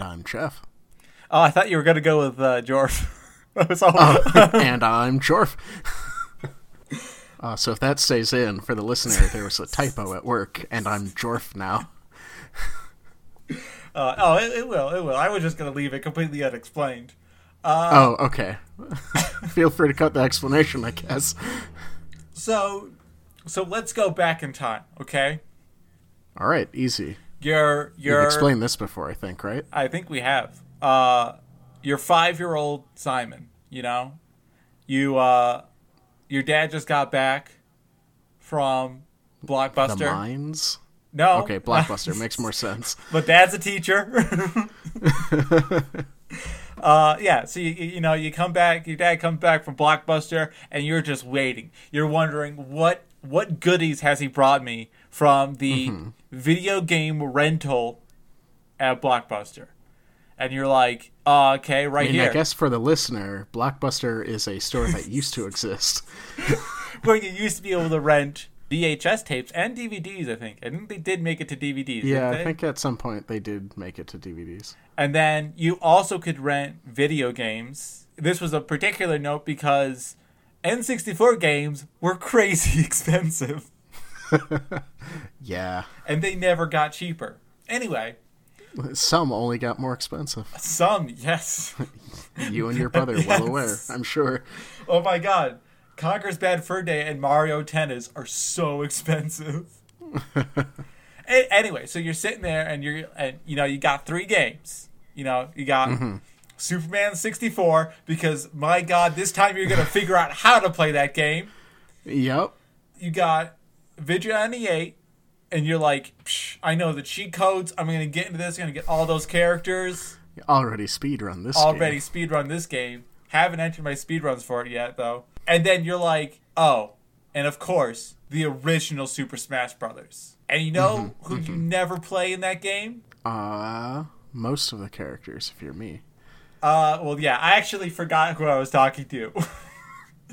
And I'm Jeff. Oh, I thought you were going to go with uh, Jorf. That was all. Oh, and I'm Jorf. Uh, so if that stays in for the listener, there was a typo at work, and I'm Jorf now. Uh, oh, it, it will. It will. I was just going to leave it completely unexplained. oh, okay. Feel free to cut the explanation, I guess. So, so let's go back in time, okay? All right, easy. You're You've explained this before, I think, right? I think we have. Uh, your five-year-old Simon. You know, you uh, your dad just got back from The Blockbuster. mines. No, Okay, Blockbuster makes more sense. but dad's a teacher. uh, yeah, so you, you know you come back, your dad comes back from Blockbuster, and you're just waiting. You're wondering what what goodies has he brought me from the video game rental at Blockbuster, and you're like, uh, okay, right And here, I guess for the listener, Blockbuster is a store that used to exist. where you used to be able to rent VHS tapes and DVDs. I think I think they did make it to DVDs. Yeah, I think at some point they did make it to DVDs. And then you also could rent video games. This was a particular note because N64 games were crazy expensive Yeah, and they never got cheaper. Anyway, some only got more expensive. some, yes. You and your brother well aware, I'm sure. oh my god. Conker's Bad Fur Day and Mario Tennis are so expensive. Anyway, so you're sitting there and you're and you know you got three games. You know you got mm-hmm. Superman 64 because my God, this time you're gonna figure out how to play that game. Yep. You got Vidya 98, and you're like, Psh, I know the cheat codes. I'm gonna get into this. I'm gonna get all those characters. Already speedrun this Already game. speedrun this game. Haven't entered my speedruns for it yet though. And then you're like, oh, and of course the original Super Smash Brothers. And you know who you never play in that game? Uh, most of the characters, if you're me. Uh, well, yeah, I actually forgot who I was talking to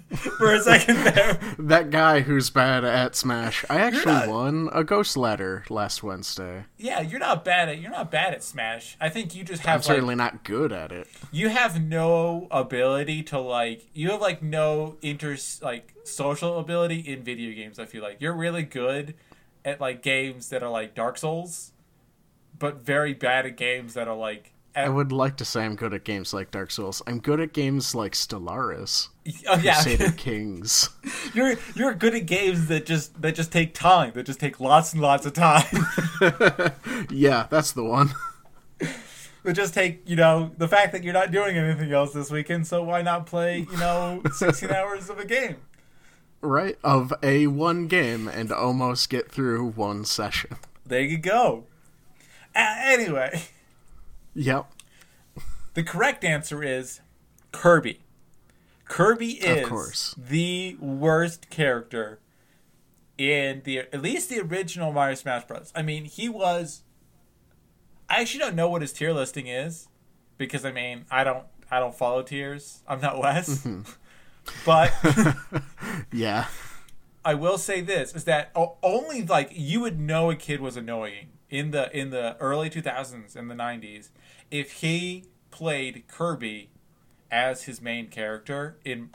for a second there. That guy who's bad at Smash. I actually not- won a ghost ladder last Wednesday. Yeah, you're not bad at you're not bad at Smash. I think you just I'm have like certainly not good at it. you have no ability to like you have like no inter like social ability in video games. I feel like you're really good at like games that are like Dark Souls, but very bad at games that are like. I would like to say I'm good at games like Dark Souls. I'm good at games like Stellaris, Oh, yeah, Crusader Kings. you're you're good at games that just that just take time, that just take lots and lots of time. Yeah, that's the one. that just take you know the fact that you're not doing anything else this weekend, so why not play you know 16 hours of a game? right? Of a one game and almost get through one session. There you go. Anyway. Yep. The correct answer is Kirby. Kirby is course. the worst character in the at least the original Mario Smash Bros. I mean, he was. I actually don't know what his tier listing is because I mean I don't I don't follow tiers. I'm not Wes, mm-hmm. but Yeah. I will say this is that only like you would know a kid was annoying in the in the early 2000s and the 90s if he played Kirby as his main character in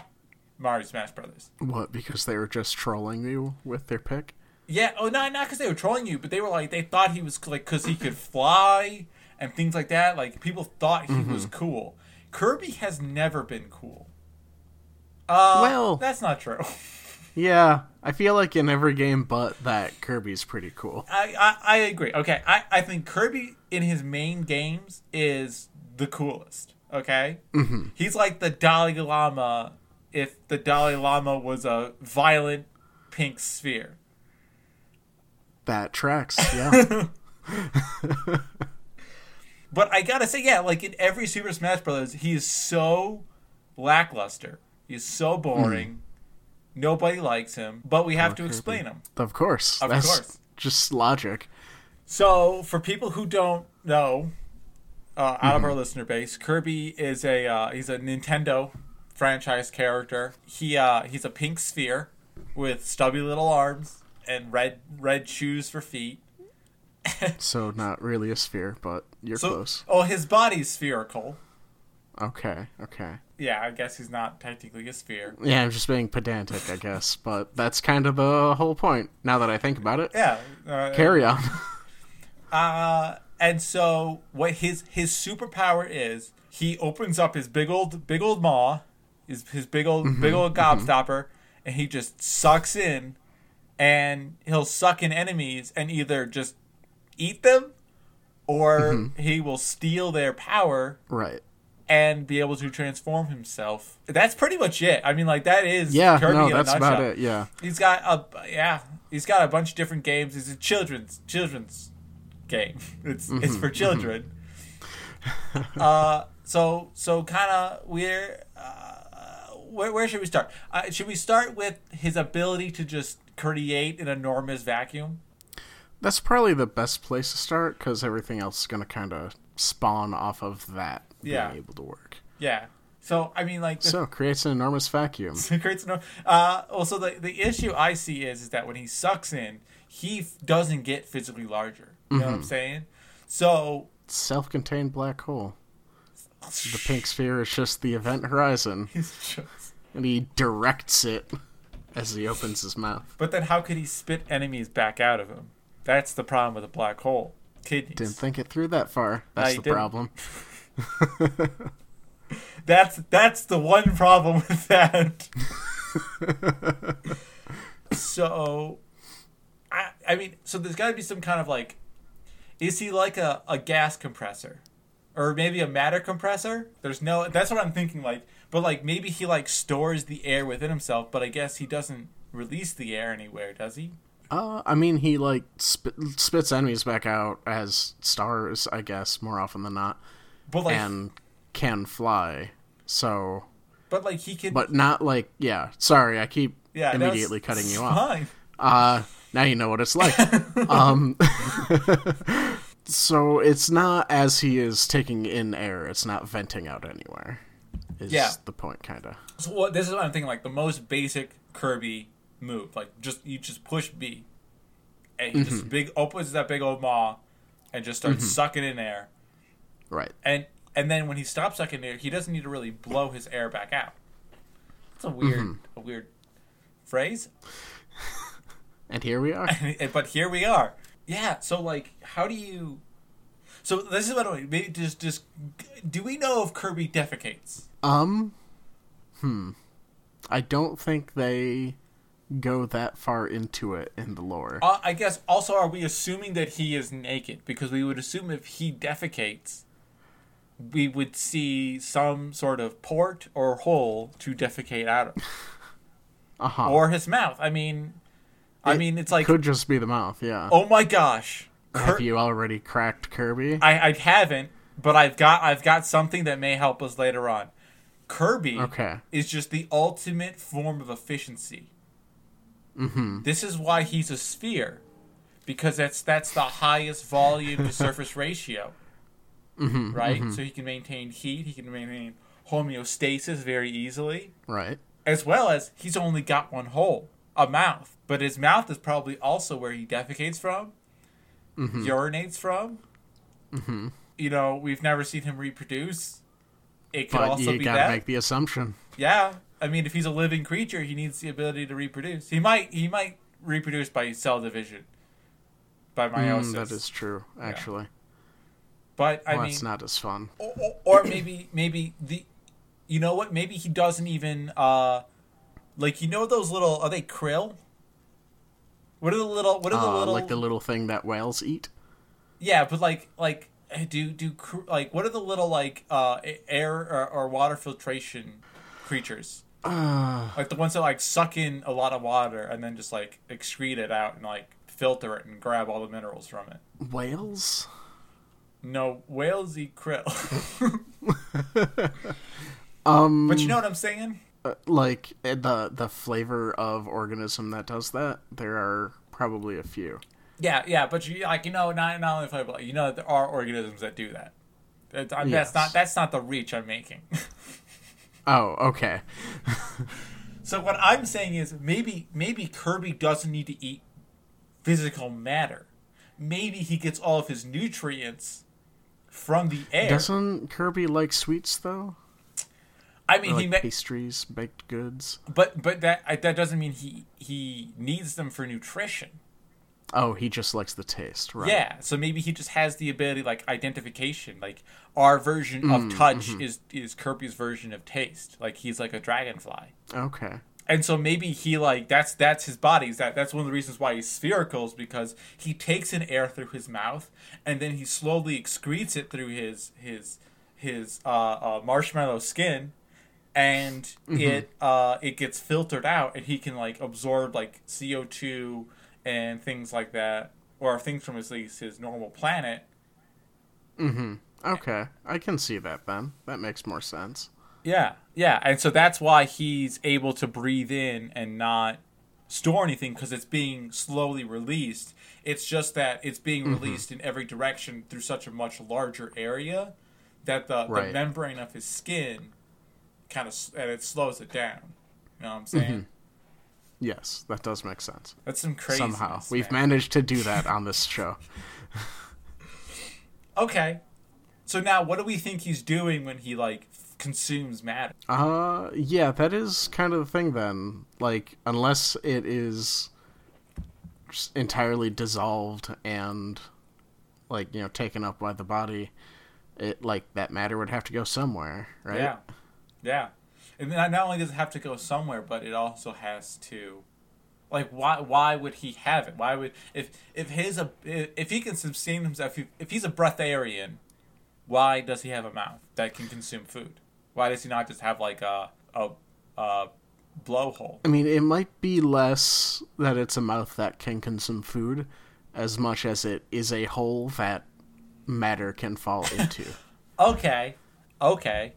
Mario Smash Brothers. What? Because they were just trolling you with their pick? Yeah, oh not not because they were trolling you, but they were like they thought he was like because he could fly and things like that. Like people thought he was cool. Kirby has never been cool. Uh, Well- that's not true. Yeah. I feel like in every game but that, Kirby's pretty cool. I, I, I agree. Okay, I, I think Kirby in his main games is the coolest. Okay, mm-hmm. he's like the Dalai Lama if the Dalai Lama was a violent pink sphere. That tracks, yeah. But I gotta say, yeah, like in every Super Smash Brothers, he is so lackluster. He's so boring. Nobody likes him, but we have to explain him. of course. Of That's course. just logic. So, for people who don't know, uh, out of our listener base, Kirby is a uh, he's a Nintendo franchise character. He uh, he's a pink sphere with stubby little arms and red red shoes for feet. So not really a sphere, but you're So, close. oh, his body's spherical. Okay, okay. Yeah, I guess he's not technically a sphere. Yeah, I'm just being pedantic, I guess, but that's kind of the whole point. Now that I think about it, Yeah. Uh, carry on. Uh, and so what his his superpower is, he opens up his big old big old maw, his his big old mm-hmm. big old mm-hmm. gobstopper, and he just sucks in, and he'll suck in enemies and either just eat them, or mm-hmm. he will steal their power right. and be able to transform himself. That's pretty much it. I mean, like that is Yeah, Kirby no, that's about it. Yeah. He's got a yeah. He's got a bunch of different games. He's a children's children's game. It's it's for children. uh, so so kind of we're. Uh, where, where should we start? Uh, should we start with his ability to just create an enormous vacuum? That's probably the best place to start because everything else is going to kind of spawn off of that Yeah. being able to work. Yeah. So I mean, like the, So, creates an enormous vacuum. creates no. Uh, also, the the issue I see is is that when he sucks in, he f- doesn't get physically larger. You know what I'm mm-hmm. saying? So Self contained black hole. The pink sphere is just the event horizon, just. and he directs it as he opens his mouth. But then, how could he spit enemies back out of him? That's the problem with a black hole. Kidneys. Didn't think it through that far. That's you the didn't. problem. That's that's the one problem with that. so, I I mean, so there's got to be some kind of like, is he like a, a gas compressor, or maybe a matter compressor? There's no. That's what I'm thinking. Like, but like maybe he like stores the air within himself, but I guess he doesn't release the air anywhere, does he? Uh, I mean, he like spit, spits enemies back out as stars, I guess, more often than not, But like, and can fly. So, but like he can. but not like yeah. Sorry, I keep yeah, immediately cutting you it's off. Fine. Uh, now you know what it's like. um, so it's not as he is taking in air; it's not venting out anywhere. Is Yeah. the point, kind of? So what, this is what I'm thinking. Like the most basic Kirby move, like just you just push B, and he just mm-hmm. big opens that big old maw, and just starts mm-hmm. sucking in air. Right. And and then when he stops sucking air, he doesn't need to really blow his air back out. It's a weird, mm-hmm. a weird phrase. And here we are. but here we are. Yeah. So like, how do you? So this is what I maybe just just do we know if Kirby defecates? Um, hmm. I don't think they go that far into it in the lore. Uh, I guess also are we assuming that he is naked? Because we would assume if he defecates, we would see some sort of port or hole to defecate out of, Uh huh. or his mouth. I mean, I It mean, it's like, Could just be the mouth, yeah. oh my gosh, Have you already cracked Kirby? I, I haven't, but I've got I've got something that may help us later on. Kirby Okay. is just the ultimate form of efficiency. Mm-hmm. This is why he's a sphere, because that's that's the highest volume to surface ratio. Mm-hmm. Right, so he can maintain heat, he can maintain homeostasis very easily, Right. as well as he's only got one hole, a mouth. But his mouth is probably also where he defecates from, Mm-hmm. urinates from. Mm-hmm. You know, we've never seen him reproduce. It could But also you be gotta that. make the assumption. Yeah, I mean, if he's a living creature, he needs the ability to reproduce. He might he might reproduce by cell division, by meiosis. Mm, that is true, actually. but I well, mean, it's not as fun. or, or, or maybe maybe the, you know what? Maybe he doesn't even uh, like you know those little are they krill? What are the little? What are the Uh, little? like the little thing that whales eat. yeah, but like like do do cr- like what are the little like uh air or, or water filtration creatures? Uh, Like the ones that like suck in a lot of water and then just like excrete it out and like filter it and grab all the minerals from it. whales? No, whales eat krill. Um, but you know what I'm saying? Uh, like uh, the the flavor of organism that does that. There are probably a few. Yeah, yeah, but you like you know not not only flavor, you know there are organisms that do that. That- uh, Yes. That's not that's not the reach I'm making. Oh, okay. so what I'm saying is maybe maybe Kirby doesn't need to eat physical matter. Maybe he gets all of his nutrients from the air. Doesn't Kirby like sweets though? I mean, Or, he like ma- pastries, baked goods. but but that that doesn't mean he he needs them for nutrition. Oh, he just likes the taste, right? Yeah, so maybe he just has the ability like identification. Like our version Mm, of touch mm-hmm. is is Kirby's version of taste. Like he's like a dragonfly. Okay. And so maybe he like that's that's his body. Is that that's one of the reasons why he's spherical is because he takes in air through his mouth and then he slowly excretes it through his his his uh, uh, marshmallow skin, and it uh, it gets filtered out and he can like absorb like CO two and things like that, or things from his least his normal planet. Hmm. Okay. I can see that then. That makes more sense. Yeah, yeah, and so that's why he's able to breathe in and not store anything because it's being slowly released. It's just that it's being Mm-hmm. released in every direction through such a much larger area that the, the membrane of his skin kind of and it slows it down. You know what I'm saying? Mm-hmm. Yes, that does make sense. That's some crazy. Somehow. We've managed to do that on this show. Okay, so now what do we think he's doing when he like f- consumes matter? Uh, yeah, that is kind of the thing then. Like, unless it is entirely dissolved and, like, you know, taken up by the body, it, like, that matter would have to go somewhere, right? Yeah, yeah. And not not only does it have to go somewhere, but it also has to, like, why? Why would he have it? Why would if if his a if he can sustain himself if, if he's a breatharian, why does he have a mouth that can consume food? Why does he not just have like a a, a blowhole? I mean, it might be less that it's a mouth that can consume food as much as it is a hole that matter can fall into, Okay, okay.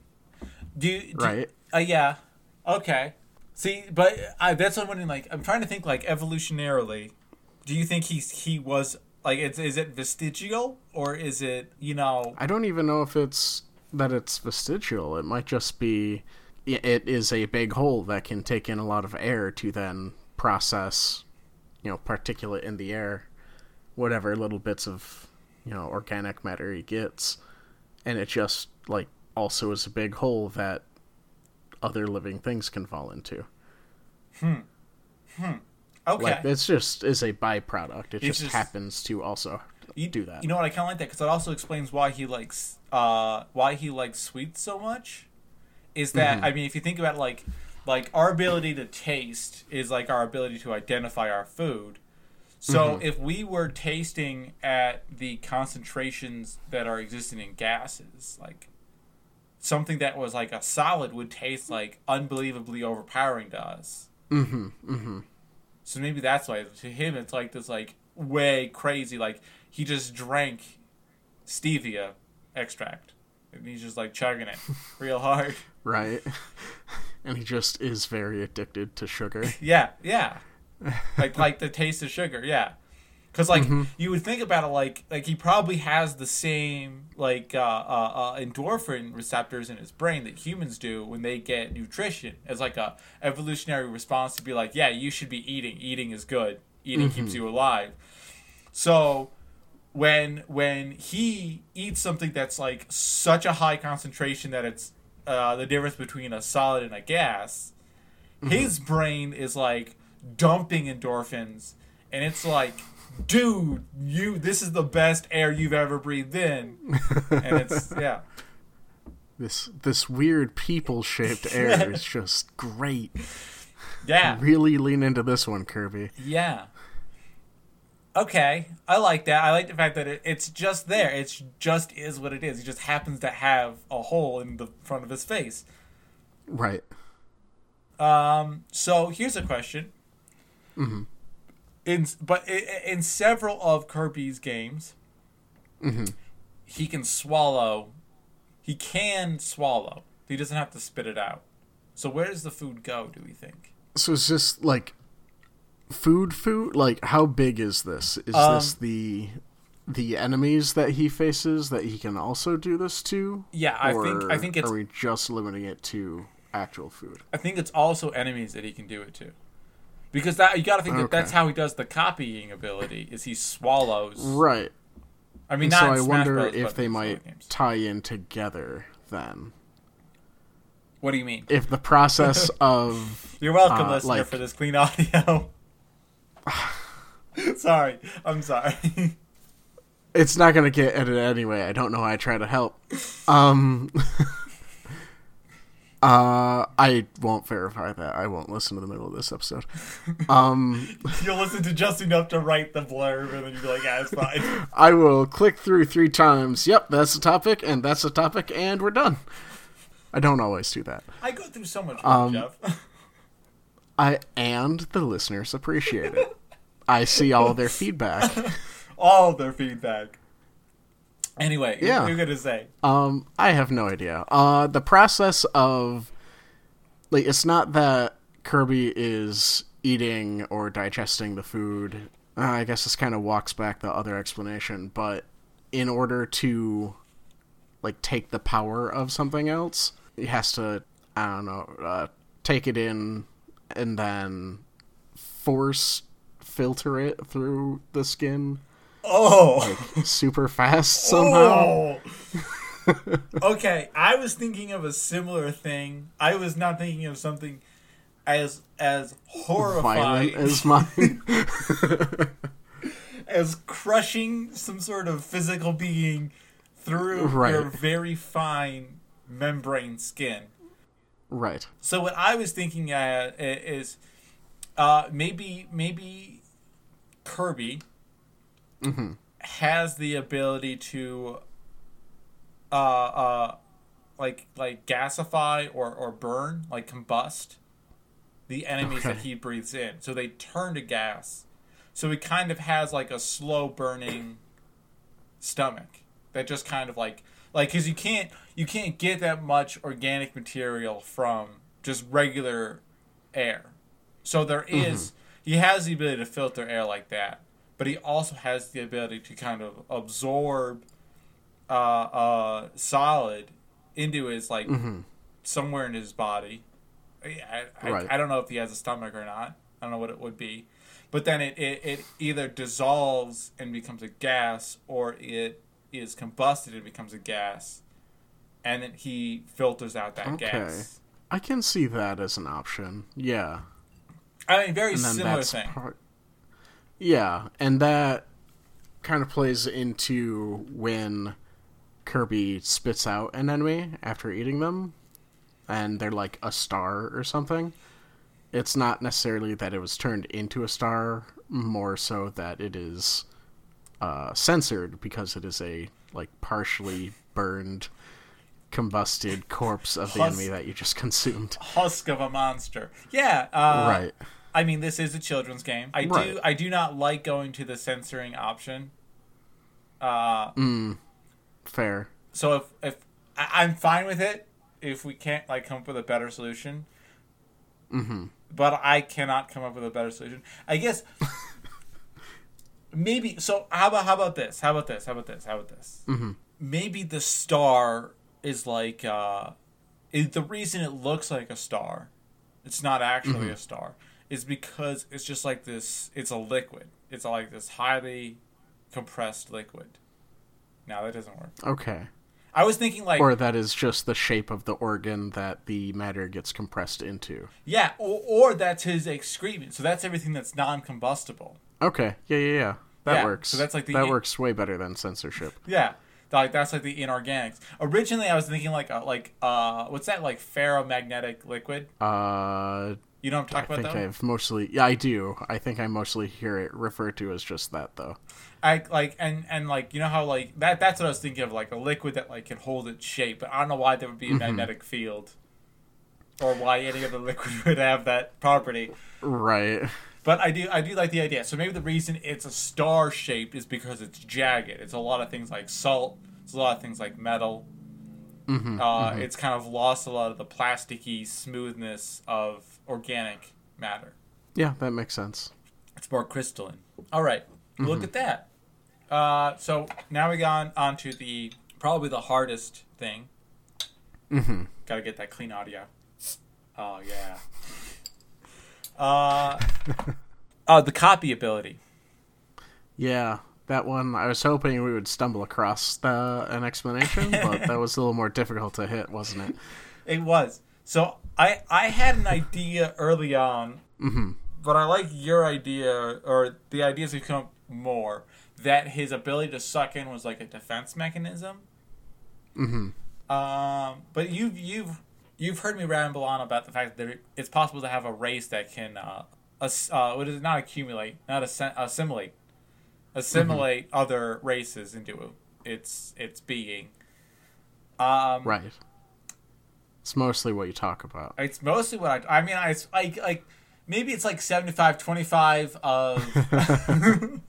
Do, do right? Uh, yeah. Okay. See, but I, that's what I'm wondering. Like, I'm trying to think. Like, evolutionarily, do you think he's he was like? It's is it vestigial or is it you know? I don't even know if it's that it's vestigial. It might just be it is a big hole that can take in a lot of air to then process, you know, particulate in the air, whatever little bits of, you know, organic matter he gets. And it just like also is a big hole that other living things can fall into. Hmm. Okay. Like it's just is a byproduct. It just, just- happens to also you, do that. You know what? I kind of like that because it also explains why he likes uh why he likes sweets so much. Is that Mm-hmm. I mean, if you think about it, like like our ability to taste is like our ability to identify our food. So Mm-hmm. if we were tasting at the concentrations that are existing in gases, like something that was like a solid would taste like unbelievably overpowering to us. mm-hmm, mm-hmm. So maybe that's why to him it's like this like way crazy like he just drank stevia extract and he's just like chugging it real hard. right? and he just is very addicted to sugar. Yeah, yeah. Like like the taste of sugar, yeah. Cuz like you would think about it like like he probably has the same like uh, uh, uh, endorphin receptors in his brain that humans do when they get nutrition as like a evolutionary response to be like, yeah, you should be eating. Eating is good. Eating keeps you alive. So when when he eats something that's like such a high concentration that it's uh, the difference between a solid and a gas, his brain is like dumping endorphins, and it's like, dude, you this is the best air you've ever breathed in, and it's yeah, This this weird people shaped air is just great. yeah, Really lean into this one, Kirby. yeah. Okay, I like that. I like the fact that it, it's just there. It's just is what it is. He just happens to have a hole in the front of his face. Right. Um, so here's a question. Mm-hmm. In but in, several of Kirby's games, Mm-hmm. he can swallow. He can swallow. He doesn't have to spit it out. So where does the food go? Do we think? So it's just like food food? Like how big is this? Is Um, this the the enemies that he faces that he can also do this to? Yeah, I think I think it's are we just limiting it to actual food? I think it's also enemies that he can do it to, because that you got to think that that's how he does the copying ability is he swallows. Right. I mean, not so I wonder Bros, if they might tie in together then. What do you mean? If the process of You're welcome, uh, listener, like- for this clean audio. sorry, I'm sorry. it's not gonna get edited anyway. I don't know why I try to help. Um Uh I won't verify that. I won't listen to the middle of this episode. Um You'll listen to just enough to write the blurb, and then you'll be like, "Yeah, it's fine." I will click through three times. Yep, that's the topic, and that's the topic, and we're done. I don't always do that. I go through so much Um, Jeff. I and the listeners appreciate it. I see all their feedback. All their feedback. Anyway, Yeah. you're gonna say? Um, I have no idea. Uh, the process of like it's not that Kirby is eating or digesting the food. Uh, I guess this kind of walks back the other explanation, but in order to like take the power of something else, he has to I don't know, uh, take it in and then force filter it through the skin Oh, super fast somehow. Oh. okay, I was thinking of a similar thing. I was not thinking of something as as horrifying violent as mine. as crushing some sort of physical being through Right. your very fine membrane skin. right. So what I was thinking uh, is uh, maybe maybe Kirby has the ability to uh, uh, like like gasify or, or burn like combust the enemies that he breathes in. So they turn to gas. So he kind of has like a slow burning stomach that just kind of like like because you can't you can't get that much organic material from just regular air. So there is- he has the ability to filter air like that but he also has the ability to kind of absorb uh, uh, solid into his like somewhere in his body I, I, Right. I don't know if he has a stomach or not i don't know what it would be but then it, it, it either dissolves and becomes a gas or it is combusted and becomes a gas and then he filters out that Okay. gas I can see that as an option. Yeah. i mean very similar thing part. Yeah, and that kind of plays into when Kirby spits out an enemy after eating them and they're like a star or something. It's not necessarily that it was turned into a star, more so that it is uh, censored because it is a like partially burned combusted corpse of the Hus- enemy that you just consumed. husk of a monster yeah uh, right. I mean, this is a children's game. I do. I do not like going to the censoring option. Uh, Fair. so if if I, I'm fine with it, if we can't like come up with a better solution. Mm-hmm. But I cannot come up with a better solution. I guess. maybe so. How about how about this? How about this? How about this? How about this? Mm-hmm. Maybe the star is like uh, the reason it looks like a star. It's not actually a star. Is because it's just like this. It's a liquid. It's like this highly compressed liquid. Now that doesn't work. Okay. I was thinking like Or that is just the shape of the organ that the matter gets compressed into. yeah, or, or that's his excrement. So that's everything that's non-combustible. Okay. Yeah, yeah, yeah. That Yeah, works. so that's like the- that works way better than censorship. Yeah, like that's like the inorganics. Originally, I was thinking like a, like uh, what's that like ferromagnetic liquid? Uh, You know what I'm I talking think about? Though? I've mostly yeah I do. I think I mostly hear it referred to as just that though. I like and and like you know how like that that's what I was thinking of like a liquid that like can hold its shape, but I don't know why there would be a mm-hmm. magnetic field, or why any other liquid would have that property. Right. But I do I do like the idea. So maybe the reason it's a star shaped is because it's jagged. It's a lot of things like salt. It's a lot of things like metal. Mm-hmm, uh, mm-hmm. It's kind of lost a lot of the plasticky smoothness of organic matter. Yeah, that makes sense. It's more crystalline. All right, look at that. Uh, so now we got on to the probably the hardest thing. Mm-hmm. Got to get that clean audio. Oh yeah. Uh, uh, the copy ability. Yeah, that one. I was hoping we would stumble across the, an explanation, but that was a little more difficult to hit, wasn't it? It was. So I I had an idea early on, but I like your idea or the ideas have come more that his ability to suck in was like a defense mechanism. Mm-hmm. Um, but you've you've you've heard me ramble on about the fact that it's possible to have a race that can uh, ass- uh what is it not accumulate not ass- assimilate assimilate other races into its its being. Um, Right. It's mostly what you talk about. It's mostly what I. I mean, I it's like like maybe it's like 75 25 of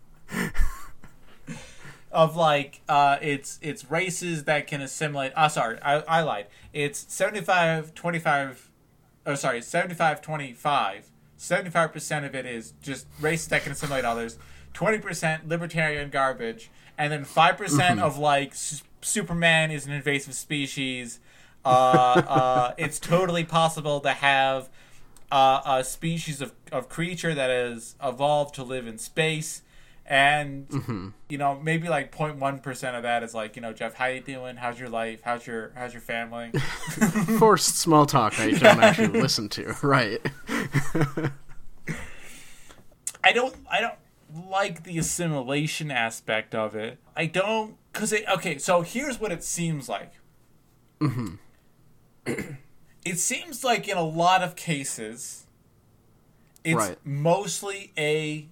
of like uh it's it's races that can assimilate. Oh, sorry, I, I lied. It's 75 25 Oh, sorry, 75 25. 75% of it is just races that can assimilate others. 20% libertarian garbage, and then 5% of like S- Superman is an invasive species. Uh, uh, it's totally possible to have uh, a species of, of creature that has evolved to live in space. And you know, maybe like 0.1 percent of that is like, you know, Jeff, how you doing? How's your life? How's your how's your family? Forced small talk I don't actually listen to. Right. I don't I don't like the assimilation aspect of it. I don't cuz it okay, so here's what it seems like. it seems like in a lot of cases it's Right. mostly a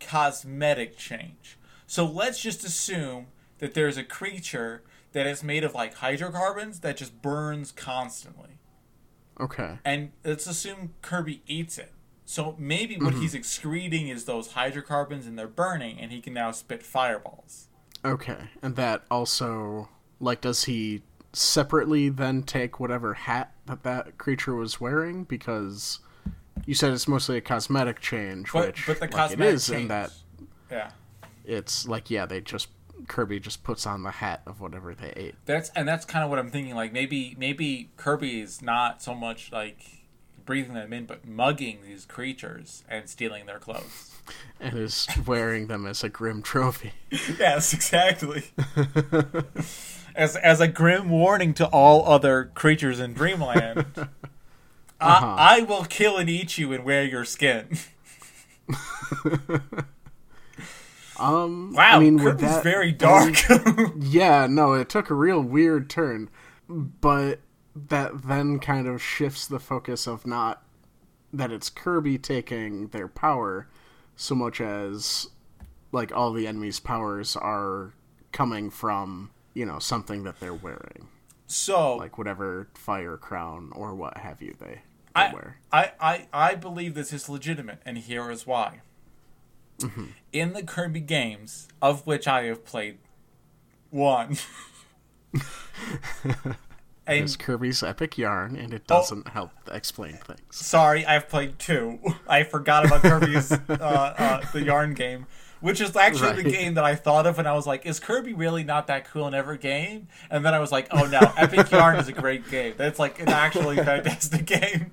cosmetic change. So let's just assume that there's a creature that is made of like hydrocarbons that just burns constantly Okay. and let's assume Kirby eats it. So maybe what mm-hmm. he's excreting is those hydrocarbons and they're burning, and he can now spit fireballs. Okay. And that also, like, does he separately then take whatever hat that that creature was wearing? Because you said it's mostly a cosmetic change, But which but the like, cosmetic it is change, in that yeah, it's like yeah, they just Kirby just puts on the hat of whatever they ate. that's and that's kind of what I'm thinking. Like maybe maybe Kirby is not so much like breathing them in, but mugging these creatures and stealing their clothes. and is wearing them as a grim trophy. yes, exactly. as as a grim warning to all other creatures in Dreamland. Uh-huh. I, I will kill and eat you and wear your skin. Um, Wow, I mean, Kirby's that very dark. Yeah, no, it took a real weird turn, but that then kind of shifts the focus of not that it's Kirby taking their power so much as like all the enemies' powers are coming from, you know, something that they're wearing. so Like whatever fire crown or what have you they, they I, wear. I, I, I believe this is legitimate, and here is why. Mm-hmm. In the Kirby games, of which I have played one, and It's Kirby's epic yarn and Oh. it doesn't help explain things. sorry, I've played two. I forgot about Kirby's uh, uh, the yarn game, which is actually the game that I thought of, and I was like, "Is Kirby really not that cool in every game?" And then I was like, "Oh no, Epic Yarn is a great game. That's like an actually fantastic game."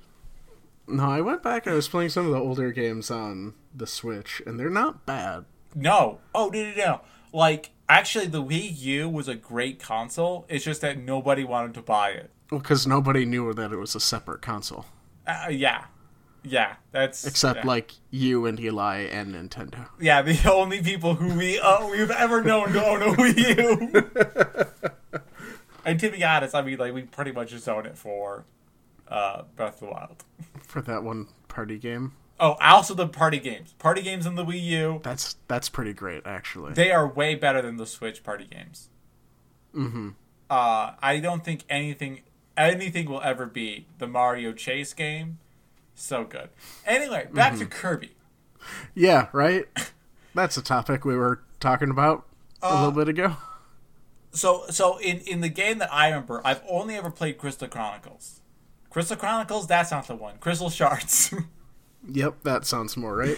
No, I went back and I was playing some of the older games on the Switch and they're not bad. No. Oh, no, no, no. Like, actually, the Wii U was a great console. It's just that nobody wanted to buy it. Well, because nobody knew that it was a separate console, Uh, yeah. Yeah, that's except yeah. like you and Eli and Nintendo. yeah, the only people who we uh, we've ever known to own a Wii U. and to be honest, I mean, like we pretty much just own it for uh, Breath of the Wild. For that one party game, Oh, also the party games. Party games on the Wii U. that's that's pretty great actually. They are way better than the Switch party games. Mm-hmm. Uh, I don't think anything anything will ever beat the Mario Chase game. So good. Anyway, back to Kirby. yeah, right. That's a topic we were talking about a Uh, little bit ago. So, so in in the game that I remember, I've only ever played Crystal Chronicles. Crystal Chronicles, that's not the one. Crystal Shards. Yep, that sounds more right.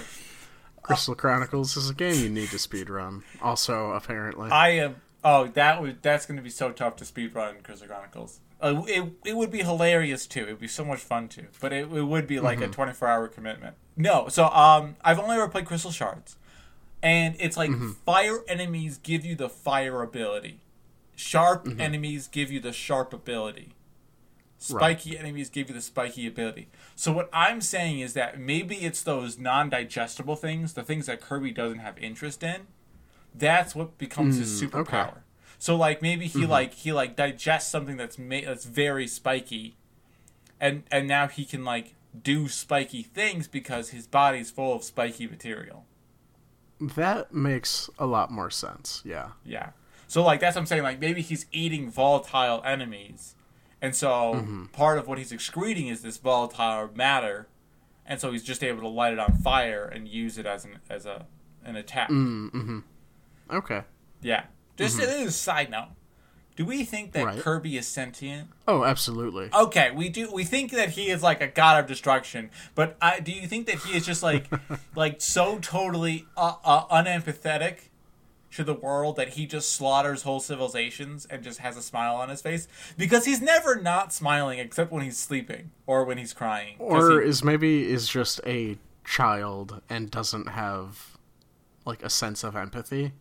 Crystal Chronicles is a game you need to speedrun. Also, apparently. I am. Oh, that would that's going to be so tough to speedrun Crystal Chronicles. Uh, it it would be hilarious too. It would be so much fun too. But it, it would be like a twenty four hour commitment. No, so um, I've only ever played Crystal Shards, and it's like Mm-hmm. fire enemies give you the fire ability, sharp Mm-hmm. enemies give you the sharp ability, Right. spiky enemies give you the spiky ability. So what I'm saying is that maybe it's those non-digestible things, the things that Kirby doesn't have interest in. That's what becomes his superpower. okay. So like maybe Mm-hmm. he like he like digests something that's ma- that's very spiky, and and now he can like do spiky things because his body's full of spiky material. That makes a lot more sense. Yeah. Yeah. So like that's what I'm saying. Like maybe he's eating volatile enemies, and so Mm-hmm. part of what he's excreting is this volatile matter, and so he's just able to light it on fire and use it as an as a an attack. Okay. Yeah. Just it is a side note. Do we think that Mm-hmm. Right. Kirby is sentient? Oh, absolutely. Okay, we do. We think that he is like a god of destruction, but I, do you think that he is just like, like so totally uh, uh, unempathetic to the world that he just slaughters whole civilizations and just has a smile on his face? Because he's never not smiling except when he's sleeping or when he's crying, Or he- is maybe is just a child and doesn't have like a sense of empathy.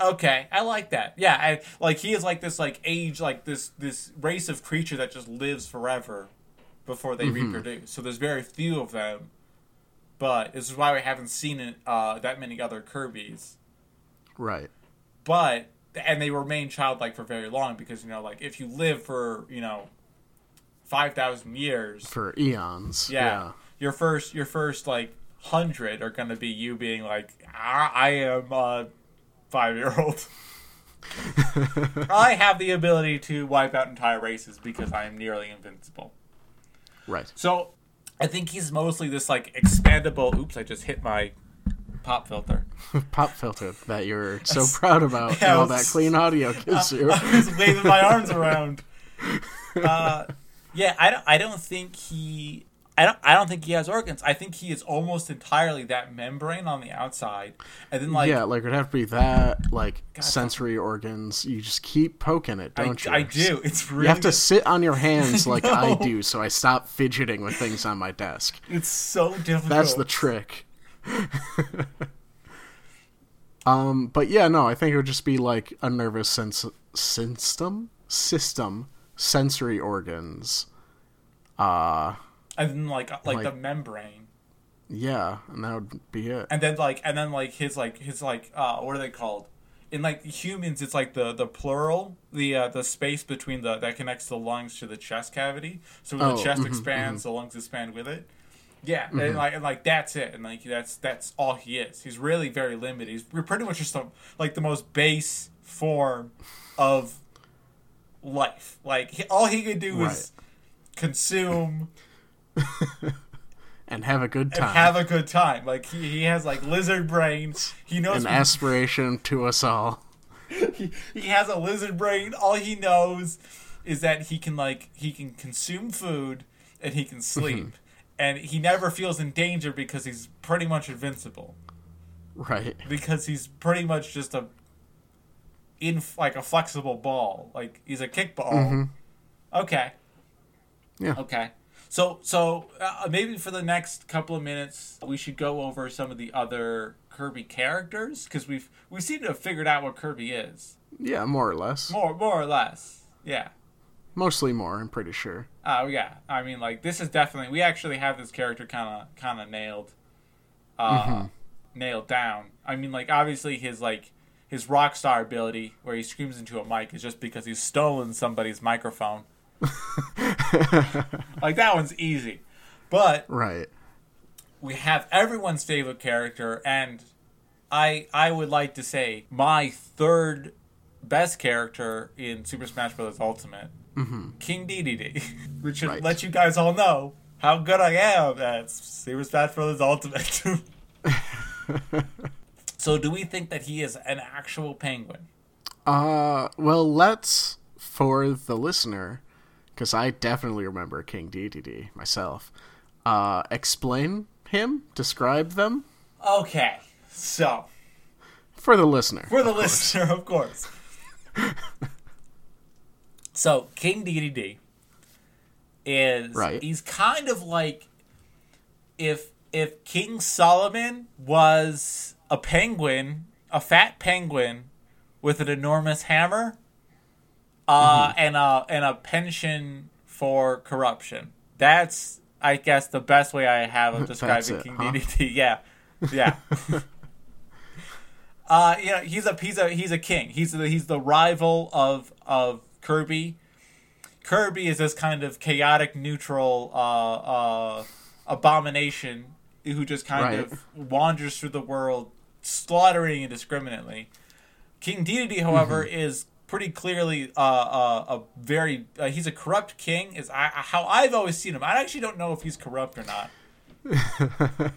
Okay, I like that. Yeah, I, like he is like this like age like this this race of creature that just lives forever before they reproduce. So there's very few of them. But this is why we haven't seen it, uh, that many other Kirby's. Right. But and they remain childlike for very long because you know like if you live for you know five thousand years, For eons. yeah, Yeah. your first your first like hundred are gonna be you being like I, I am a five year old. I have the ability to wipe out entire races because I am nearly invincible. Right. So I think he's mostly this like expandable. Oops, I just hit my pop filter. Pop filter that you're so proud about Yeah, and all that clean audio gives you. I was waving my arms around. Uh, yeah, I don't. I don't think he. I don't. I don't think he has organs. I think he is almost entirely that membrane on the outside, and then like yeah, like it'd have to be that, like God, sensory organs. You just keep poking it, don't you? I do. It's really. You have to sit on your hands like I do, so I stop fidgeting with things on my desk. It's so difficult. That's the trick. um, but yeah, no, I think it would just be like a nervous sens- system, system, sensory organs. Uh, and then like like, Like- the membrane, yeah, and that would be it. and then like and then like his like his like uh what are they called? In like humans, it's like the the pleural, the uh, the space between the that connects the lungs to the chest cavity. So when Oh, the chest mhm, expands, the lungs expand with it. Yeah, Mm-hmm. and like and like that's it, and like that's that's all he is. He's really very limited. He's we're pretty much just a, like the most base form of life. Like he, all he could do is consume And have a good and time. have a good time. Like he, he has like lizard brain. He knows An aspiration to us all. he, he has a lizard brain. All he knows is that he can like he can consume food and he can mm-hmm. sleep. and he never feels in danger because he's pretty much invincible. Right. Because he's pretty much just a in like a flexible ball. Like he's a kickball. Mm-hmm. Okay. Yeah. Okay. So so uh, maybe for the next couple of minutes we should go over some of the other Kirby characters because we've we seem to have figured out what Kirby is Yeah, more or less. more more or less. Yeah. Mostly more, I'm pretty sure. Oh yeah. I mean like this is definitely we actually have this character kind of kind of nailed uh nailed down. I mean like obviously his like his rock star ability where he screams into a mic is just because he's stolen somebody's microphone. like that one's easy. But Right. we have everyone's favorite character and I I would like to say my third best character in Super Smash Bros. Ultimate, King Dedede, which should Right. let you guys all know how good I am at Super Smash Bros. Ultimate. so, do we think that he is an actual penguin? Uh, well, let's, for the listener, because I definitely remember King Dedede myself, uh, explain him, describe them Okay, so for the listener. for the listener, of course. so King Dedede is Right. he's kind of like if if King Solomon was a penguin, a fat penguin with an enormous hammer, uh, and a and a pension for corruption. That's I guess the best way I have of describing it, King huh? DDT. Yeah, yeah. uh, you know, he's a he's a he's a king. He's the, he's the rival of of Kirby. Kirby is this kind of chaotic, neutral uh, uh, abomination who just kind Right. of wanders through the world, slaughtering indiscriminately. King Dedede, however, is pretty clearly uh, uh, a very uh, he's a corrupt king. Is I, how I've always seen him. I actually don't know if he's corrupt or not.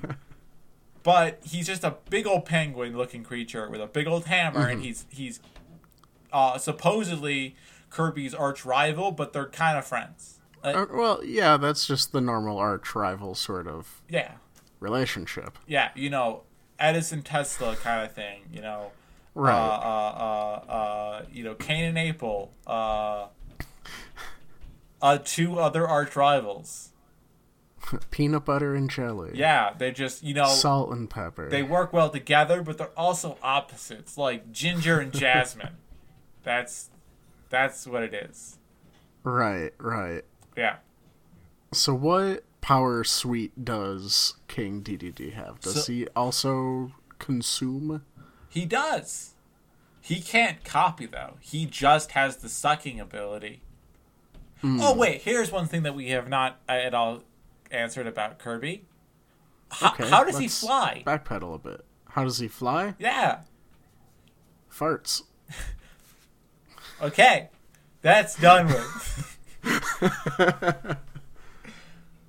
but he's just a big old penguin-looking creature with a big old hammer, and he's he's uh, supposedly Kirby's arch rival, but they're kind of friends. Uh, Uh, well, yeah, that's just the normal arch rival sort of yeah, relationship. yeah, you know, Edison Tesla kind of thing. You know, Right. uh, uh, uh, uh, you know, Cain and Abel, uh, uh, two other arch rivals. Peanut butter and jelly. Yeah, they just you know Salt and pepper. they work well together, but they're also opposites, like Ginger and Jasmine. that's that's what it is. Right, right. Yeah. So what power suite does King Dedede have? Does So- he also consume? He does. He can't copy though. He just has the sucking ability. Hmm. Oh wait, here's one thing that we have not uh, at all answered about Kirby. How, Okay, how does he fly? Backpedal a bit. How does he fly? Yeah. Farts. Okay. That's done with.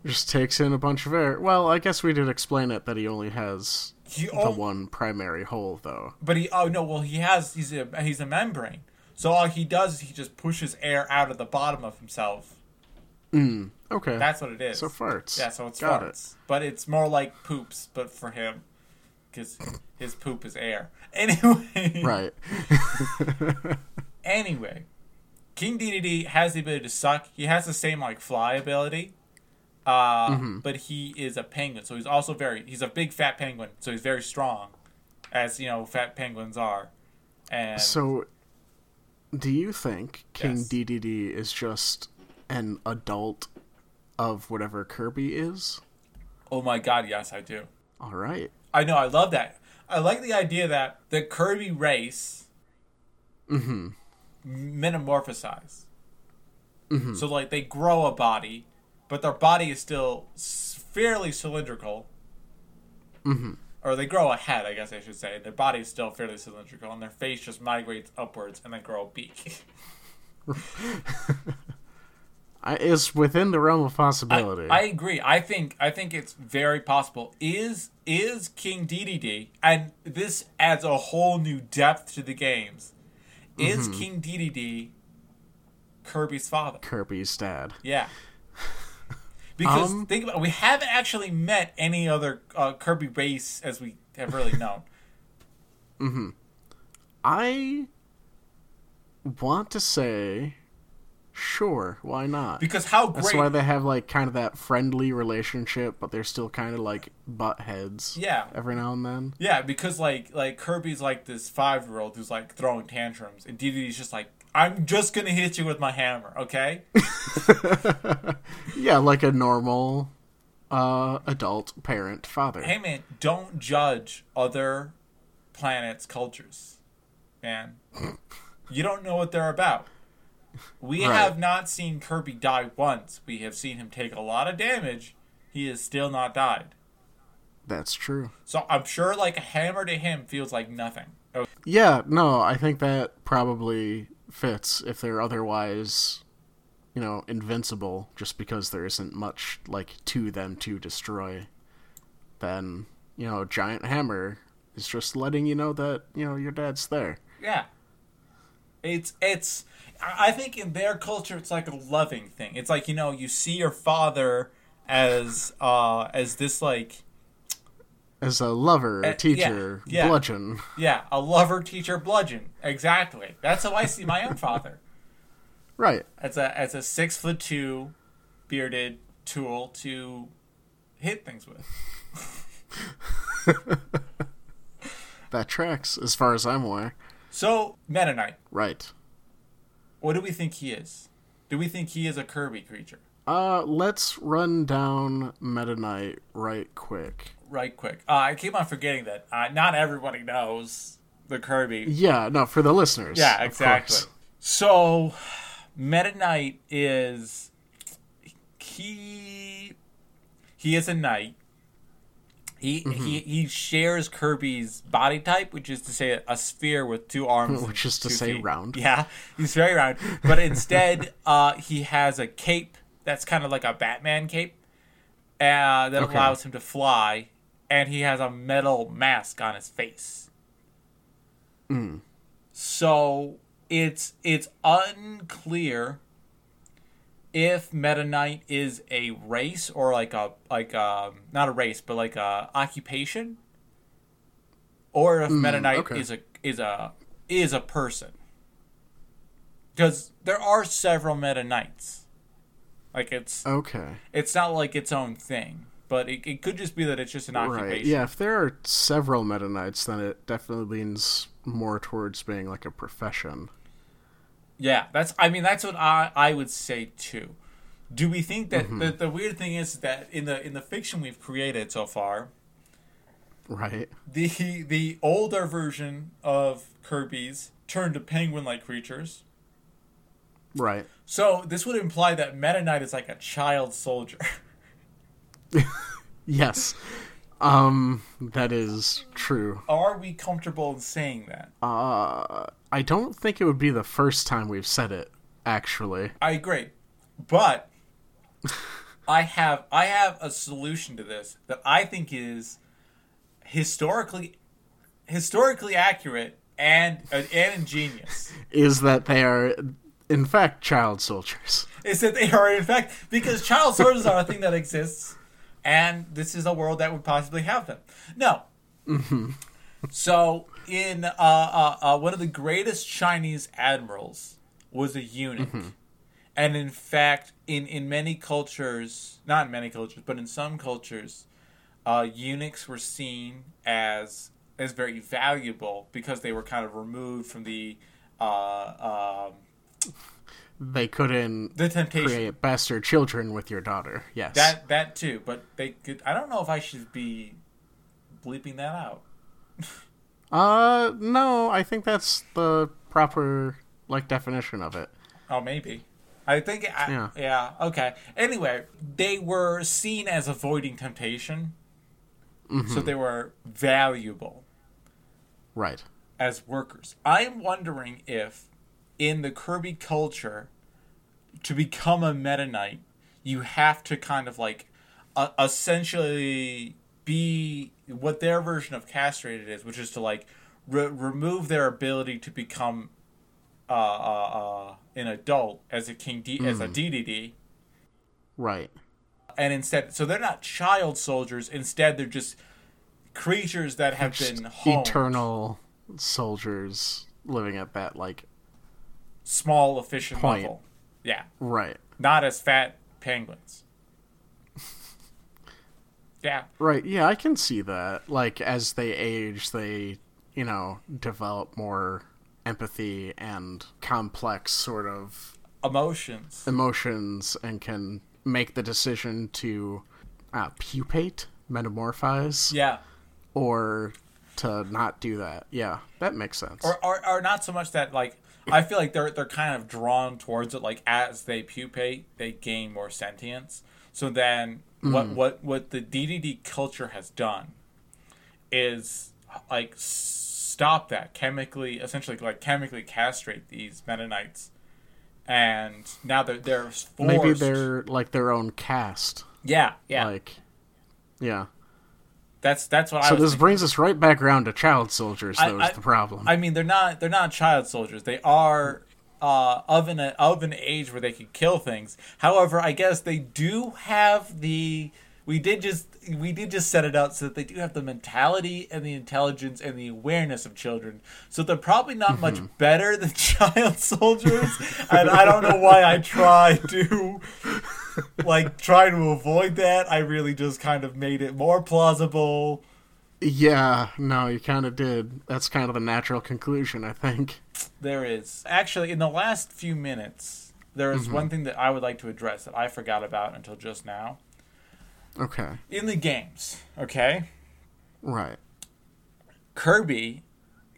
Just takes in a bunch of air. Well, I guess we did explain it that he only has He the al- one primary hole, though. but he oh no, well he has he's a he's a membrane. So all he does is he just pushes air out of the bottom of himself. Hmm, okay. That's what it is. so farts. Yeah, so it's Got farts. But it's more like poops, but for him. Because his poop is air. Anyway. Right. Anyway. King Dedede has the ability to suck. He has the same, like, fly ability. Uh, Mm-hmm. But he is a penguin. So he's also very. He's a big fat penguin. So he's very strong. As, you know, fat penguins are. And. So, do you think King Yes. Dedede is just an adult of whatever Kirby is? oh my god, yes, I do. All right. I know, I love that. I like the idea that the Kirby race hmm, metamorphosize. So, like, they grow a body, but their body is still fairly cylindrical. Or they grow a head, I guess I should say. Their body is still fairly cylindrical, and their face just migrates upwards and then grow a beak. it's within the realm of I, possibility. I agree. I think I think it's very possible. Is is King Dedede, and this adds a whole new depth to the games. Is Mm-hmm. King Dedede Kirby's father? Kirby's dad. Yeah. Because Um, think about it, we haven't actually met any other uh, Kirby race as we have really known. Hmm. I want to say, sure, why not? Because how great That's why they have like kind of that friendly relationship, but they're still kind of like butt heads. Yeah. Every now and then. Yeah, because like like Kirby's like this five year old who's like throwing tantrums, and Dedede's just like, I'm just gonna hit you with my hammer, okay? Yeah, like a normal uh adult parent father. hey man, don't judge other planets' cultures, man. you don't know what they're about. We Right. have not seen Kirby die once. We have seen him take a lot of damage. He has still not died. That's true. So I'm sure like a hammer to him feels like nothing. Oh, Yeah, no, I think that probably fits if they're otherwise, you know, invincible just because there isn't much like to them to destroy. Then, you know, giant hammer is just letting you know that, you know, your dad's there. Yeah. It's it's I think in their culture it's like a loving thing. It's like, you know, you see your father as uh as this like As a lover, Uh, a yeah, teacher, yeah. bludgeon. yeah, a lover teacher bludgeon. Exactly. That's how I see my own father. Right. As a as a six foot two bearded tool to hit things with. That tracks, as far as I'm aware. So, Meta Knight, Right. what do we think he is? Do we think he is a Kirby creature? Uh, let's run down Meta Knight right quick. Right quick. Uh, I keep on forgetting that uh, not everybody knows the Kirby. Yeah, no, for the listeners. Yeah, exactly. So, Meta Knight is he he is a knight. He Mm-hmm. he he shares Kirby's body type, which is to say a, sphere with two arms, Which is to say feet. round. Yeah, he's very round. But instead, uh, he has a cape that's kind of like a Batman cape uh, that Okay. allows him to fly, and he has a metal mask on his face. Mm. So it's it's unclear if Meta Knight is a race or like a like a not a race but like a occupation, or if Meta mm, Knight okay. is a is a is a person. Because there are several Meta Knights. Like it's Okay. it's not like its own thing, but it, it could just be that it's just an occupation. Right. Yeah, if there are several Meta Knights, then it definitely leans more towards being like a profession. Yeah, that's. I mean, that's what I I would say too. Do we think that Mm-hmm. the, the weird thing is that in the in the fiction we've created so far, Right. the the older version of Kirby's turned to penguin-like creatures. Right. So this would imply that Meta Knight is like a child soldier. Yes. Um, that is true. Are we comfortable in saying that? Uh, I don't think it would be the first time we've said it, actually. I agree, but I have I have a solution to this that I think is historically historically accurate and and ingenious. Is that they are, in fact, child soldiers. Is that they are in fact because child soldiers are a thing that exists, and this is a world that would possibly have them. No. So in uh, uh, uh, one of the greatest Chinese admirals was a eunuch, and in fact, in in many cultures, not in many cultures, but in some cultures, uh, eunuchs were seen as as very valuable because they were kind of removed from the uh, um, They couldn't the temptation. create bastard children with your daughter. Yes. That that too, but they could. I don't know if I should be bleeping that out. Uh, no, I think that's the proper like definition of it. Oh, maybe. I think. I, yeah. Yeah. Okay. Anyway, they were seen as avoiding temptation, so they were valuable Right. as workers. I am wondering if, in the Kirby culture, to become a Meta Knight, you have to kind of like, uh, essentially be what their version of castrated is, which is to like re- remove their ability to become uh, uh, uh, an adult as a king D- as a Dedede, Right. and instead, so they're not child soldiers. Instead, they're just creatures that have Just been honed. eternal soldiers living at that like small efficient Point. level. Yeah, right. not as fat penguins. yeah, Right. Yeah, I can see that. Like as they age, they, you know, develop more empathy and complex sort of emotions. emotions and can make the decision to uh, pupate, metamorphize, Yeah, or to not do that. Yeah, that makes sense. or, or or not so much that like I feel like they're they're kind of drawn towards it. Like as they pupate, they gain more sentience. So then, what mm. what what the Dedede culture has done is like stop that chemically, essentially like chemically castrate these Knights, and now they're they're forced. Maybe they're like their own cast. yeah yeah. Like, yeah. That's that's what I So was. this brings us right back around to child soldiers. I- Though is I- the problem. I mean, they're not they're not child soldiers. They are uh, of an of an age where they could kill things. However, I guess they do have the. We did just we did just set it out so that they do have the mentality and the intelligence and the awareness of children. So they're probably not much better than child soldiers. and I don't know why I try to like trying to avoid that, I really just kind of made it more plausible. Yeah, no, you kind of did. That's kind of the natural conclusion, I think. There is. Actually, in the last few minutes, there is mm-hmm. one thing that I would like to address that I forgot about until just now. Okay. In the games, okay? Right. Kirby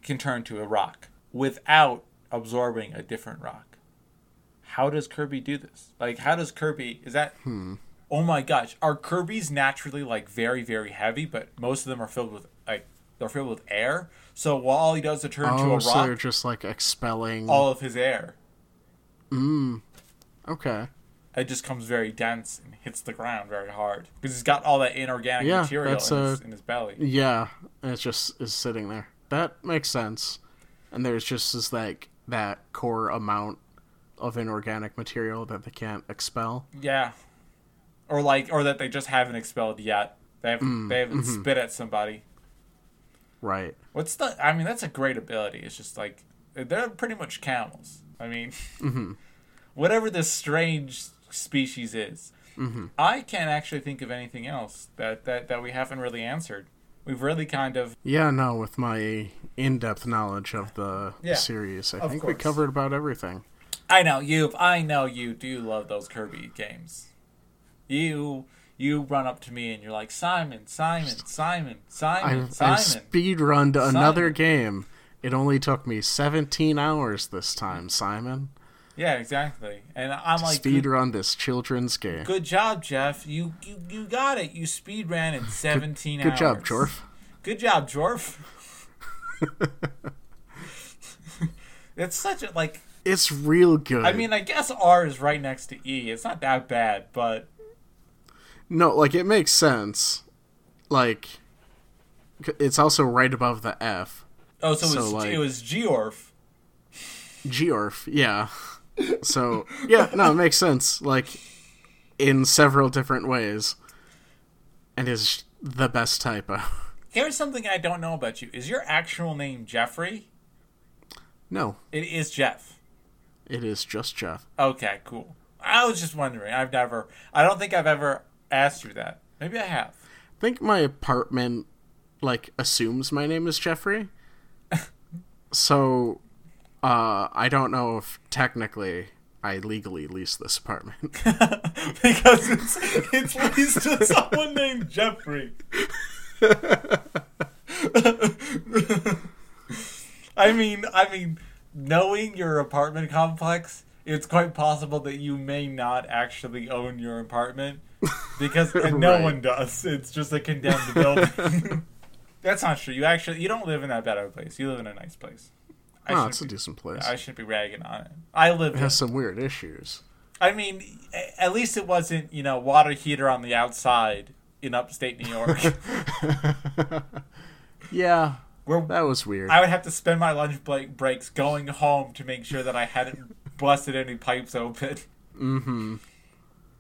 can turn to a rock without absorbing a different rock. How does Kirby do this? Like, how does Kirby? Is that? Oh my gosh, are Kirby's naturally like very very heavy, but most of them are filled with like they're filled with air. So while all he does to turn to Oh, a so they're just like expelling. all of his air, Mm. Okay. it just comes very dense and hits the ground very hard because he's got all that inorganic Yeah, material in that's his, in his belly. Yeah, and it just is sitting there. That makes sense. And there's just is like that core amount of inorganic material that they can't expel. Yeah, or like, or that they just haven't expelled yet. They haven't, Mm, they haven't mm-hmm. spit at somebody. Right. What's the? I mean, that's a great ability. It's just like they're pretty much camels. I mean, Mm-hmm. whatever this strange species is, Mm-hmm. I can't actually think of anything else that, that that we haven't really answered. We've really kind of Yeah, no, with my in-depth knowledge of the Yeah, series, I think we covered about everything. I know you. I know you do love those Kirby games. You you run up to me and you're like Simon, Simon, Simon, I, Simon, I Simon. speed run to another game. It only took me 17 hours this time, Simon. yeah, exactly. And I'm like, speed run this children's game. good job, Jeff. You, you you got it. You speed ran in 17 Good hours. job, Jorf. Good job, Jorf. it's such a like. It's real good. I mean, I guess R is right next to E. It's not that bad, but No, like it makes sense. Like it's also right above the F. oh, so, it So, was like- it was Georf. Georf, yeah. So yeah, no, it makes sense. Like in several different ways, and is the best typo. Here's something I don't know about you. Is your actual name Jeffrey? No, It is Jeff. It is just Jeff. Okay, cool. I was just wondering. I've never. I don't think I've ever asked you that. Maybe I have. I think my apartment like assumes my name is Jeffrey. so uh I don't know if technically I legally lease this apartment. because it's it's leased to someone named Jeffrey. I mean, I mean, knowing your apartment complex, it's quite possible that you may not actually own your apartment because no one does. It's just a condemned building. That's not true. You actually you don't live in that bad of a place. You live in a nice place. I oh, it's a be- decent place. I shouldn't be ragging on it. I live It in has some weird issues. I mean, at least it wasn't, you know, water heater on the outside in upstate New York. Yeah, where that was weird. I would have to spend my lunch breaks going home to make sure that I hadn't busted any pipes open. mm-hmm.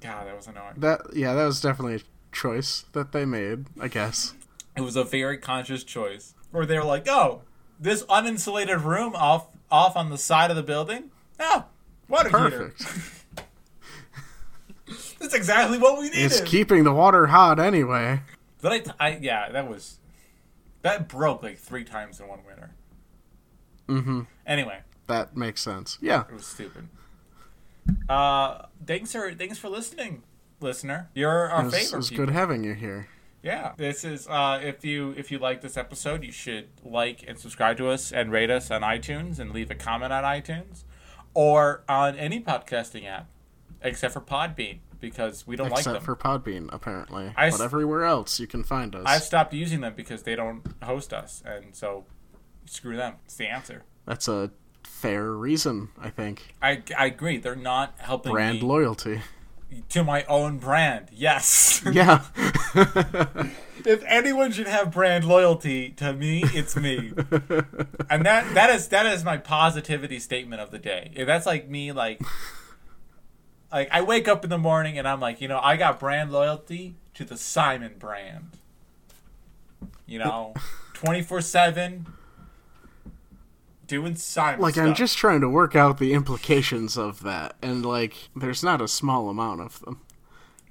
God, that was annoying. That yeah, that was definitely a choice that they made. I guess. It was a very conscious choice. Where they were like, "Oh, this uninsulated room off off on the side of the building? Oh, water Perfect. heater. That's exactly what we needed." It's keeping the water hot anyway. But I, t- I, yeah, that was that broke like three times in one winter. Mm-hmm. Anyway, That makes sense. Yeah. it was stupid. Uh, thanks for thanks for listening, listener. You're our It was, favorite. it was people. good having you here. Yeah, this is uh, if you if you like this episode, you should like and subscribe to us and rate us on iTunes and leave a comment on iTunes or on any podcasting app except for Podbean because we don't like Except them. for Podbean, apparently. I s- but everywhere else you can find us. I've stopped using them because they don't host us, and so screw them. It's the answer. That's a fair reason, I think. I, I agree. They're not helping Brand me loyalty. to my own brand. Yes. Yeah. if anyone should have brand loyalty to me, it's me. and that that is that is my positivity statement of the day. If that's like me, like like I wake up in the morning and I'm like, you know, I got brand loyalty to the Simon brand. You know, twenty four seven. Doing Simon. like I'm just trying to work out the implications of that and like there's not a small amount of them.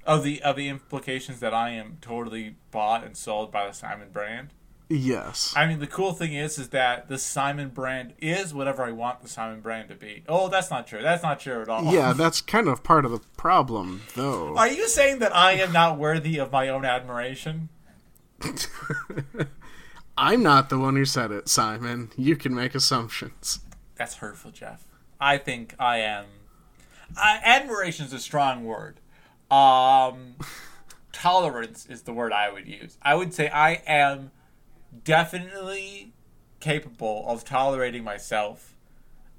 Of the of the implications that I am totally bought and sold by the Simon brand. Yes. I mean, the cool thing is, is that the Simon brand is whatever I want the Simon brand to be. Oh, that's not true. That's not true at all. yeah, that's kind of part of the problem, though. Are you saying that I am not worthy of my own admiration? I'm not the one who said it, Simon. You can make assumptions. That's hurtful, Jeff. I think I am. I, admiration is a strong word. Um, tolerance is the word I would use. I would say I am definitely capable of tolerating myself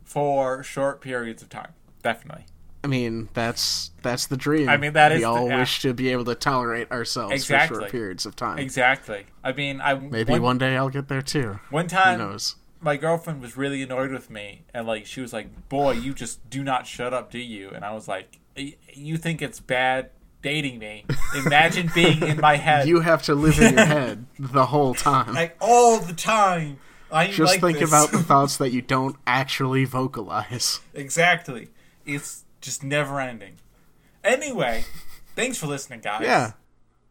for short periods of time. Definitely. I mean, that's that's the dream. I mean, that we is the- all yeah. wish to be able to tolerate ourselves for short periods of time. Exactly. I mean, I Maybe one, one day I'll get there too. one Who time knows? my girlfriend was really annoyed with me and like she was like boy you just do not shut up do you and i was like "Y- you think it's bad dating me imagine being in my head You have to live in your head the whole time. like all the time i Just like think this. about the thoughts that you don't actually vocalize. exactly it's just never ending anyway thanks for listening guys Yeah.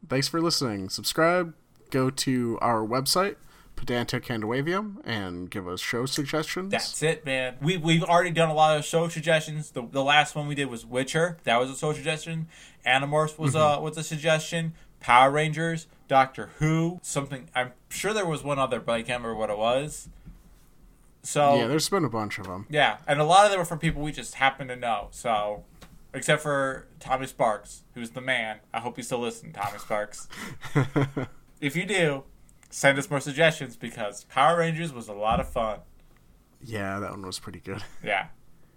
Thanks for listening. Subscribe. Go to our website, Pedantic Candawavium, and give us show suggestions. That's it, man. We we've already done a lot of show suggestions. The, the last one we did was Witcher. That was a show suggestion. Animorphs was Mm-hmm. a was a suggestion. Power Rangers, Doctor Who, something. I'm sure there was one other, but I can't remember what it was. So yeah, there's been a bunch of them. yeah, and a lot of them were from people we just happen to know. So, except for Tommy Sparks, who's the man. I hope you still listen, Tommy Sparks. if you do, send us more suggestions because Power Rangers was a lot of fun. yeah, that one was pretty good. Yeah.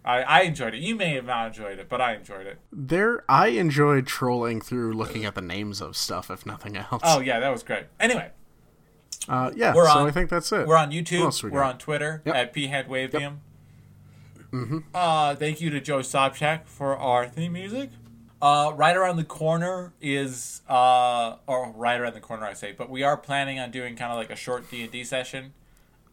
I, I enjoyed it. You may have not enjoyed it, but I enjoyed it. There, I enjoyed trolling through looking at the names of stuff, if nothing else. Oh yeah, that was great. Anyway, uh, yeah. We're so on- I think that's it. we're on YouTube. we are on Twitter Yep. at pheadwavium. Mm-hmm. Uh, thank you to Joe Sobchak for our theme music. Uh, right around the corner is uh, or right around the corner I say, but we are planning on doing kind of like a short D and D session.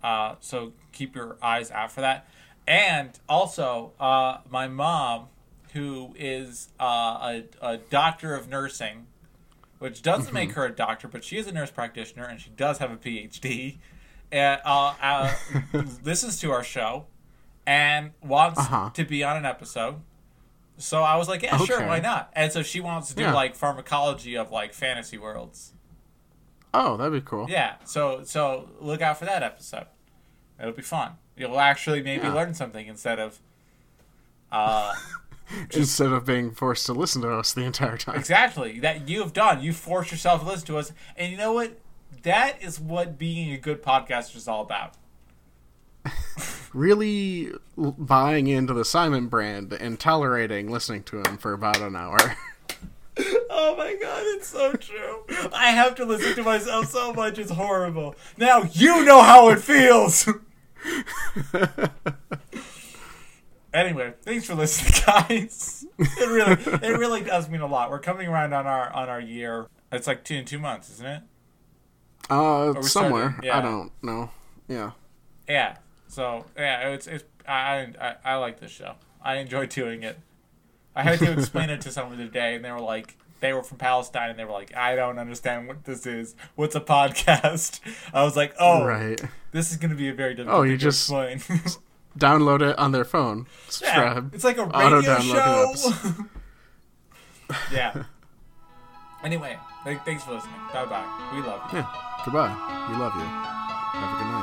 Uh, so keep your eyes out for that. And also, uh, my mom, who is uh, a, a doctor of nursing, which doesn't make her a doctor, but she is a nurse practitioner and she does have a PhD, and, uh, uh, listens to our show and wants Uh-huh. to be on an episode. So I was like, yeah, sure, why not? And so she wants to do Yeah. like pharmacology of like fantasy worlds. Oh, that'd be cool. Yeah, so so look out for that episode. It'll be fun. You'll actually maybe Yeah. learn something instead of uh Instead of being forced to listen to us the entire time. exactly that you have done. You forced yourself to listen to us, and you know what? That is what being a good podcaster is all about. Really buying into the Simon brand and tolerating listening to him for about an hour. Oh my god, it's so true. I have to listen to myself so much, it's horrible. Now you know how it feels! anyway, thanks for listening, guys. It really it really does mean a lot. We're coming around on our on our year. It's like two in two months, isn't it? Uh, somewhere. Yeah. I don't know. Yeah. Yeah. So yeah, it's it's I I, I like this show. I enjoy doing it. I had to explain it to someone today, and they were like, they were from Palestine, and they were like, I don't understand what this is. What's a podcast? I was like, oh, Right. this is gonna be a very difficult Oh, you to just explain. Download it on their phone. yeah, it's like a radio download show. yeah. Anyway, th- thanks for listening. Bye bye. We love you. Yeah. Goodbye. We love you. Have a good night.